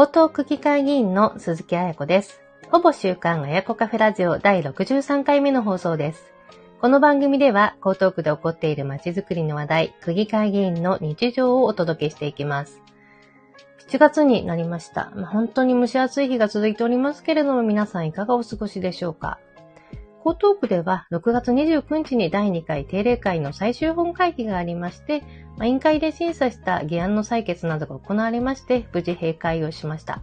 江東区議会議員の鈴木彩子です。ほぼ週刊彩子カフェラジオ第63回目の放送です。この番組では、江東区で起こっている街づくりの話題、区議会議員の日常をお届けしていきます。7月になりました。本当に蒸し暑い日が続いておりますけれども、皆さんいかがお過ごしでしょうか？江東区では6月29日に第2回定例会の最終本会議がありまして、委員会で審査した議案の採決などが行われまして、無事閉会をしました。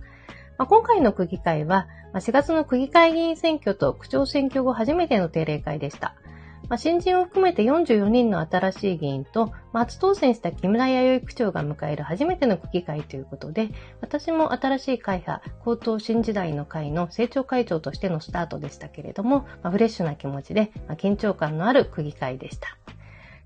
まあ今回の区議会は、4月の区議会議員選挙と区長選挙後初めての定例会でした。まあ、新人を含めて44人の新しい議員と、まあ、初当選した木村弥生区長が迎える初めての区議会ということで、私も新しい会派、高等新時代の会の政調会長としてのスタートでしたけれども、まあ、フレッシュな気持ちで、ま緊張感のある区議会でした。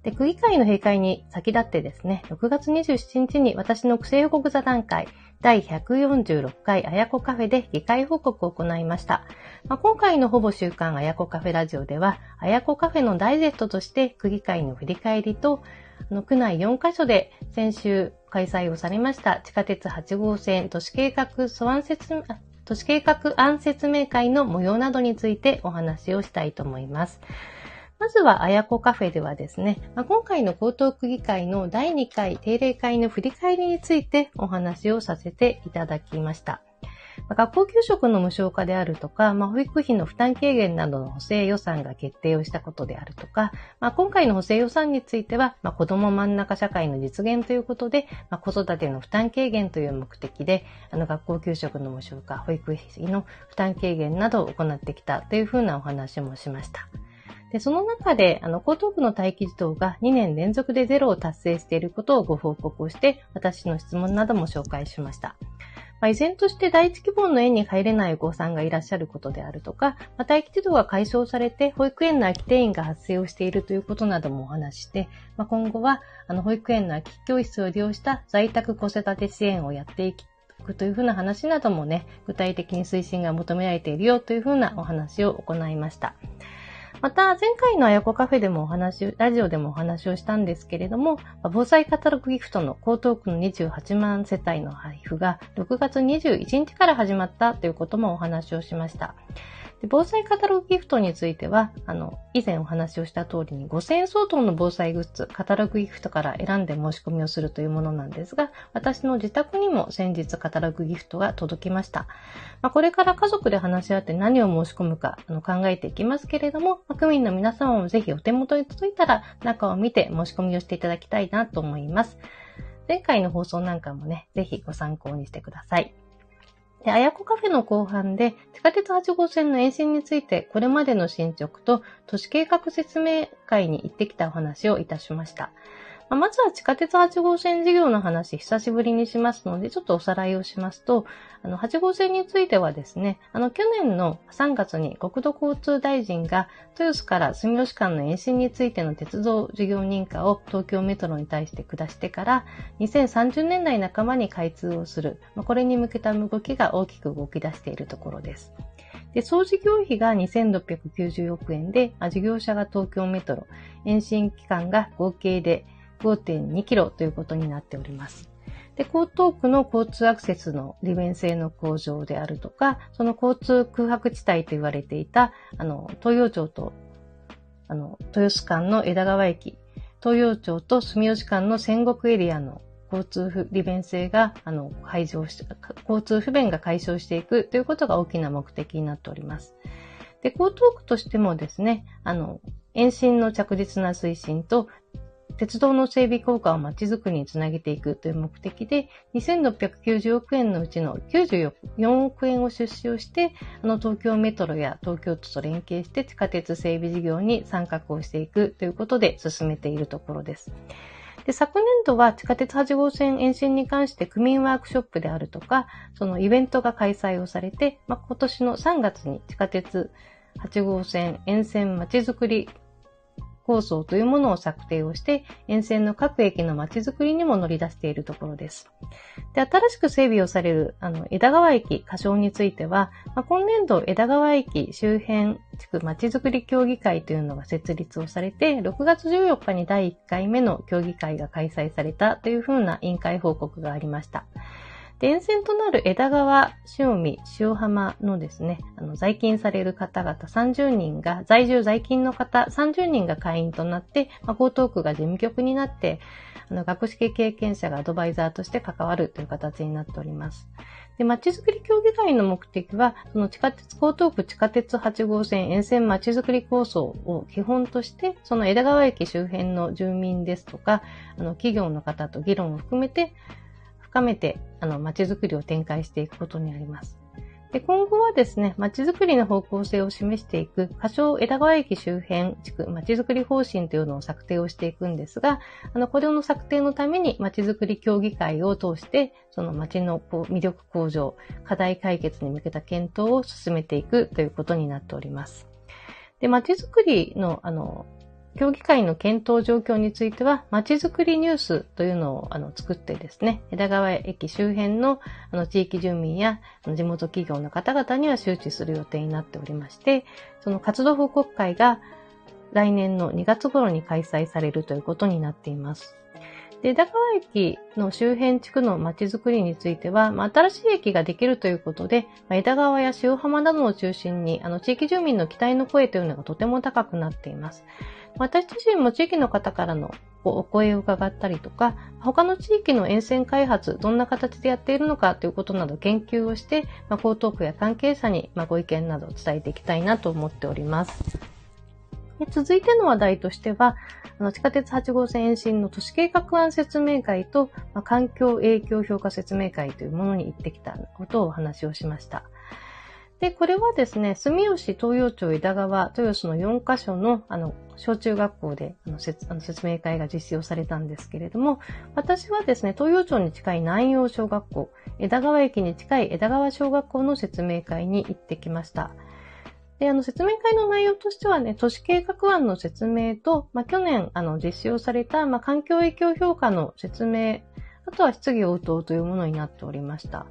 で、区議会の閉会に先立ってですね、6月27日に私の区政報告座談会、第146回あやこカフェで議会報告を行いました。まあ、今回のほぼ週刊あやこカフェラジオでは、あやこカフェのダイジェットとして区議会の振り返りと、あの区内4カ所で先週開催をされました地下鉄8号線都市計画素案説都市計画案説明会の模様などについてお話をしたいと思います。まずは、あやこカフェではですね、まあ、今回の江東区議会の第2回定例会の振り返りについてお話をさせていただきました。まあ、学校給食の無償化であるとか、まあ、保育費の負担軽減などの補正予算が決定をしたことであるとか、まあ、今回の補正予算については、まあ、子供真ん中社会の実現ということで、まあ、子育ての負担軽減という目的で、あの学校給食の無償化、保育費の負担軽減などを行ってきたというふうなお話もしました。で、その中で、あの、江東区の待機児童が2年連続でゼロを達成していることをご報告をして、私の質問なども紹介しました。まあ、依然として第一希望の園に入れないお子さんがいらっしゃることであるとか、まあ、待機児童が解消されて保育園の空き定員が発生をしているということなどもお話して、まあ、今後はあの保育園の空き教室を利用した在宅子育て支援をやっていくというふうな話などもね、具体的に推進が求められているよというふうなお話を行いました。また、前回のあやこカフェでもお話、ラジオでもお話をしたんですけれども、防災カタログギフトの江東区の28万世帯の配布が6月21日から始まったということもお話をしました。で防災カタログギフトについては、あの、以前お話をした通りに5000円相当の防災グッズ、カタログギフトから選んで申し込みをするというものなんですが、私の自宅にも先日カタログギフトが届きました。まあ、これから家族で話し合って何を申し込むかあの考えていきますけれども、ま、区民の皆様もぜひお手元に届いたら中を見て申し込みをしていただきたいなと思います。前回の放送なんかもね、ぜひご参考にしてください。で、あやこカフェの後半で、地下鉄8号線の延伸について、これまでの進捗と都市計画説明会に行ってきたお話をいたしました。ままずは地下鉄8号線事業の話、久しぶりにしますので、ちょっとおさらいをしますと、あの、8号線についてはですね、あの、去年の3月に国土交通大臣が、豊洲から住吉間の延伸についての鉄道事業認可を東京メトロに対して下してから、2030年代半ばに開通をする、まこれに向けた動きが大きく動き出しているところです。で、総事業費が2690億円で、事業者が東京メトロ、延伸期間が合計で5.2キロということになっております。で、江東区の交通アクセスの利便性の向上であるとか、その交通空白地帯と言われていた、あの、東洋町と、あの、豊洲間の枝川駅、東洋町と住吉間の戦国エリアの交通利便性が、あの、排除し、交通不便が解消していくということが大きな目的になっております。で、江東区としてもですね、あの、延伸の着実な推進と鉄道の整備効果をまちづくりにつなげていくという目的で、2690億円のうちの94億円を出資をして、あの東京メトロや東京都と連携して地下鉄整備事業に参画をしていくということで進めているところです。で昨年度は地下鉄8号線延伸に関して区民ワークショップであるとか、そのイベントが開催をされて、まあ、今年の3月に地下鉄8号線沿線まちづくり構想というものを策定をして、沿線の各駅の街づくりにも乗り出しているところです。で、新しく整備をされる、あの、枝川駅、仮称については、まあ、今年度枝川駅周辺地区街づくり協議会というのが設立をされて、6月14日に第1回目の協議会が開催されたというふうな委員会報告がありました。で、沿線となる枝川、塩見、塩浜のですね、あの、在勤される方々30人が、在住在勤の方30人が会員となって、まあ、江東区が事務局になって、あの、学識経験者がアドバイザーとして関わるという形になっております。で、まちづくり協議会の目的は、その地下鉄、江東区地下鉄8号線沿線まちづくり構想を基本として、その枝川駅周辺の住民ですとか、あの、企業の方と議論を含めて、深めて、あの、街づくりを展開していくことになります。で今後はですね、街づくりの方向性を示していく、仮称枝川駅周辺地区街づくり方針というのを策定をしていくんですが、あの、これの策定のために街づくり協議会を通して、その街の魅力向上、課題解決に向けた検討を進めていくということになっております。で、街づくりの、あの、協議会の検討状況については、まちづくりニュースというのをあの作ってですね、枝川駅周辺のあの地域住民や地元企業の方々には周知する予定になっておりまして、その活動報告会が来年の2月頃に開催されるということになっています。で、枝川駅の周辺地区の街づくりについては、まあ、新しい駅ができるということで、まあ、枝川や塩浜などを中心に、あの、地域住民の期待の声というのがとても高くなっています。私自身も地域の方からのお声を伺ったりとか、他の地域の沿線開発、どんな形でやっているのかということなど研究をして、まあ、江東区や関係者に、まあ、ご意見などを伝えていきたいなと思っております。で続いての話題としては、あの地下鉄8号線延伸の都市計画案説明会と、まあ、環境影響評価説明会というものに行ってきたことをお話をしました。で、これはですね、住吉、東洋町、枝川、豊洲の4カ所の、あの、小中学校であの説あの説明会が実施をされたんですけれども、私はですね、東洋町に近い南洋小学校、枝川駅に近い枝川小学校の説明会に行ってきました。で、あの、説明会の内容としてはね、都市計画案の説明と、まあ、去年、あの、実施をされた、まあ、環境影響評価の説明、あとは質疑応答というものになっておりました。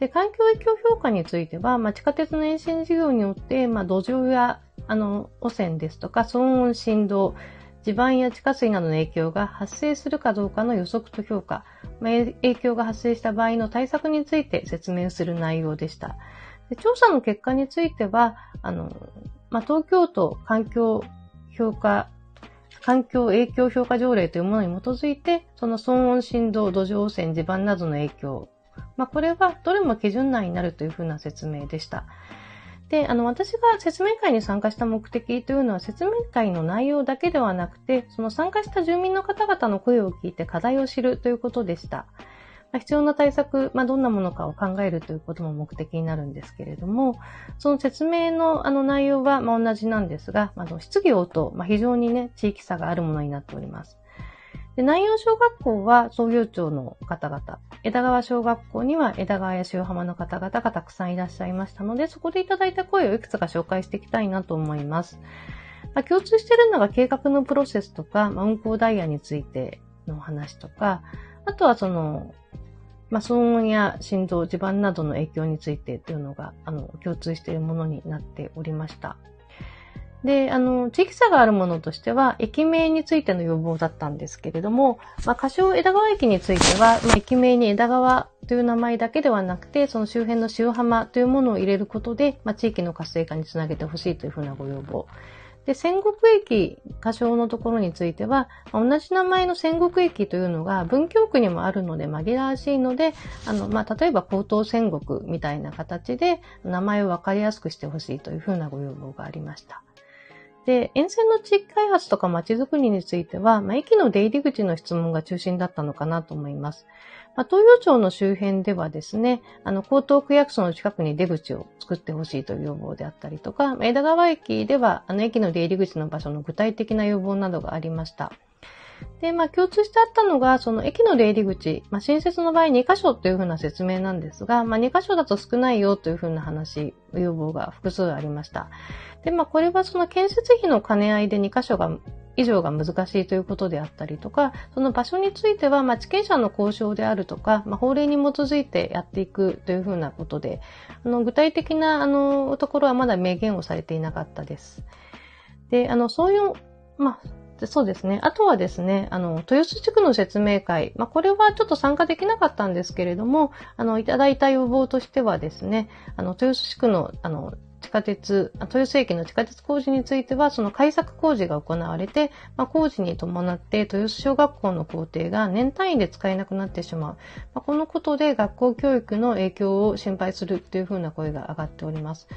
で、環境影響評価については、まあ、地下鉄の延伸事業によって、まあ、土壌や、あの、汚染ですとか、騒音、振動、地盤や地下水などの影響が発生するかどうかの予測と評価、まあ、影響が発生した場合の対策について説明する内容でした。で調査の結果については、あの、まあ、東京都環境評価、環境影響評価条例というものに基づいて、その騒音、振動、土壌汚染、地盤などの影響まあ、これはどれも基準内になるというふうな説明でした。で、あの、私が説明会に参加した目的というのは、説明会の内容だけではなくて、その参加した住民の方々の声を聞いて課題を知るということでした。必要な対策、まあ、どんなものかを考えるということも目的になるんですけれども、その説明のあの内容はま同じなんですが、まあ、質疑応答、まあ、非常にね、地域差があるものになっております。で南洋小学校は創業長の方々、枝川小学校には枝川や塩浜の方々がたくさんいらっしゃいましたので、そこでいただいた声をいくつか紹介していきたいなと思います。まあ、共通しているのが計画のプロセスとか、まあ、運行ダイヤについての話とか、あとはその、まあ、騒音や振動、地盤などの影響についてというのが、あの、共通しているものになっておりました。で、あの、地域差があるものとしては、駅名についての要望だったんですけれども、まあ、歌唱枝川駅については、まあ、駅名に枝川という名前だけではなくて、その周辺の塩浜というものを入れることで、まあ、地域の活性化につなげてほしいというふうなご要望。で、戦国駅、歌唱のところについては、同じ名前の戦国駅というのが文京区にもあるので紛らわしいので、あの、まあ、例えば高等戦国みたいな形で名前をわかりやすくしてほしいというふうなご要望がありました。で、沿線の地域開発とか街づくりについては、まあ、駅の出入り口の質問が中心だったのかなと思います。まあ、東洋町の周辺ではですね、あの、江東区役所の近くに出口を作ってほしいという要望であったりとか、枝川駅では、あの、駅の出入り口の場所の具体的な要望などがありました。で、まあ、共通してあったのが、その駅の出入り口、まあ、新設の場合2箇所というふうな説明なんですが、まあ、2箇所だと少ないよというふうな話、要望が複数ありました。で、まあ、これはその建設費の兼ね合いで2箇所が以上が難しいということであったりとか、その場所については、まあ、地権者の交渉であるとか、まあ、法令に基づいてやっていくというふうなことで、あの具体的なあのところはまだ明言をされていなかったです。で、あの、そういう、まあ、そうですね。あとはですね、あの、豊洲地区の説明会。まあ、これはちょっと参加できなかったんですけれども、あの、いただいた要望としてはですね、あの、豊洲地区の、あの、地下鉄、豊洲駅の地下鉄工事については、その改作工事が行われて、まあ、工事に伴って豊洲小学校の校庭が年単位で使えなくなってしまう。まあ、このことで学校教育の影響を心配するというふうな声が上がっております。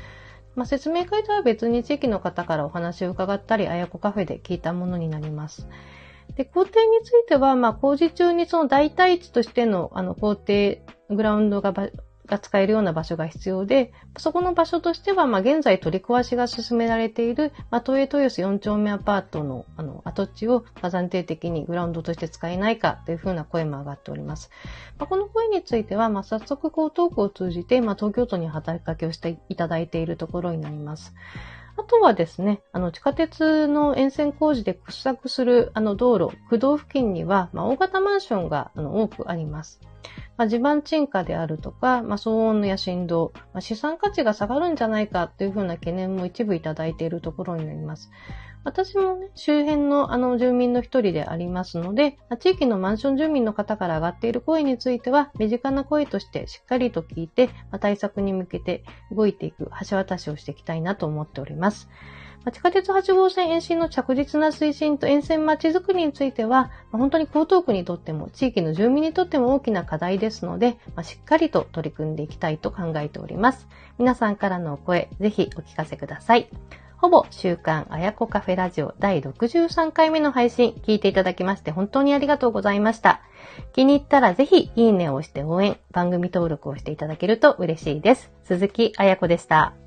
まあ、説明会とは別に地域の方からお話を伺ったり、あやこカフェで聞いたものになります。で、校庭については、まあ、工事中にその代替地としての、あの、校庭、グラウンドがが使えるような場所が必要で、そこの場所としては、まあ、現在取り壊しが進められている、まあ、東映豊洲4丁目アパートの、あの、跡地を、まあ、暫定的にグラウンドとして使えないかというふうな声も上がっております。まあ、この声については、まあ、早速、こう、トークを通じて、まあ、東京都に働きかけをしていただいているところになります。あとはですね、あの、地下鉄の沿線工事で掘削する、あの、道路、駆動付近には、まあ、大型マンションが、あの、多くあります。まあ、地盤沈下であるとか、まあ、騒音や振動、まあ、資産価値が下がるんじゃないかというふうな懸念も一部いただいているところになります。私もね、周辺のあの住民の一人でありますので、地域のマンション住民の方から上がっている声については、身近な声としてしっかりと聞いて、対策に向けて動いていく橋渡しをしていきたいなと思っております。地下鉄8号線延伸の着実な推進と沿線街づくりについては、本当に江東区にとっても地域の住民にとっても大きな課題ですので、しっかりと取り組んでいきたいと考えております。皆さんからのお声、ぜひお聞かせください。ほぼ週刊あやこカフェラジオ第63回目の配信聞いていただきまして本当にありがとうございました。気に入ったらぜひいいねを押して応援、番組登録をしていただけると嬉しいです。鈴木あやこでした。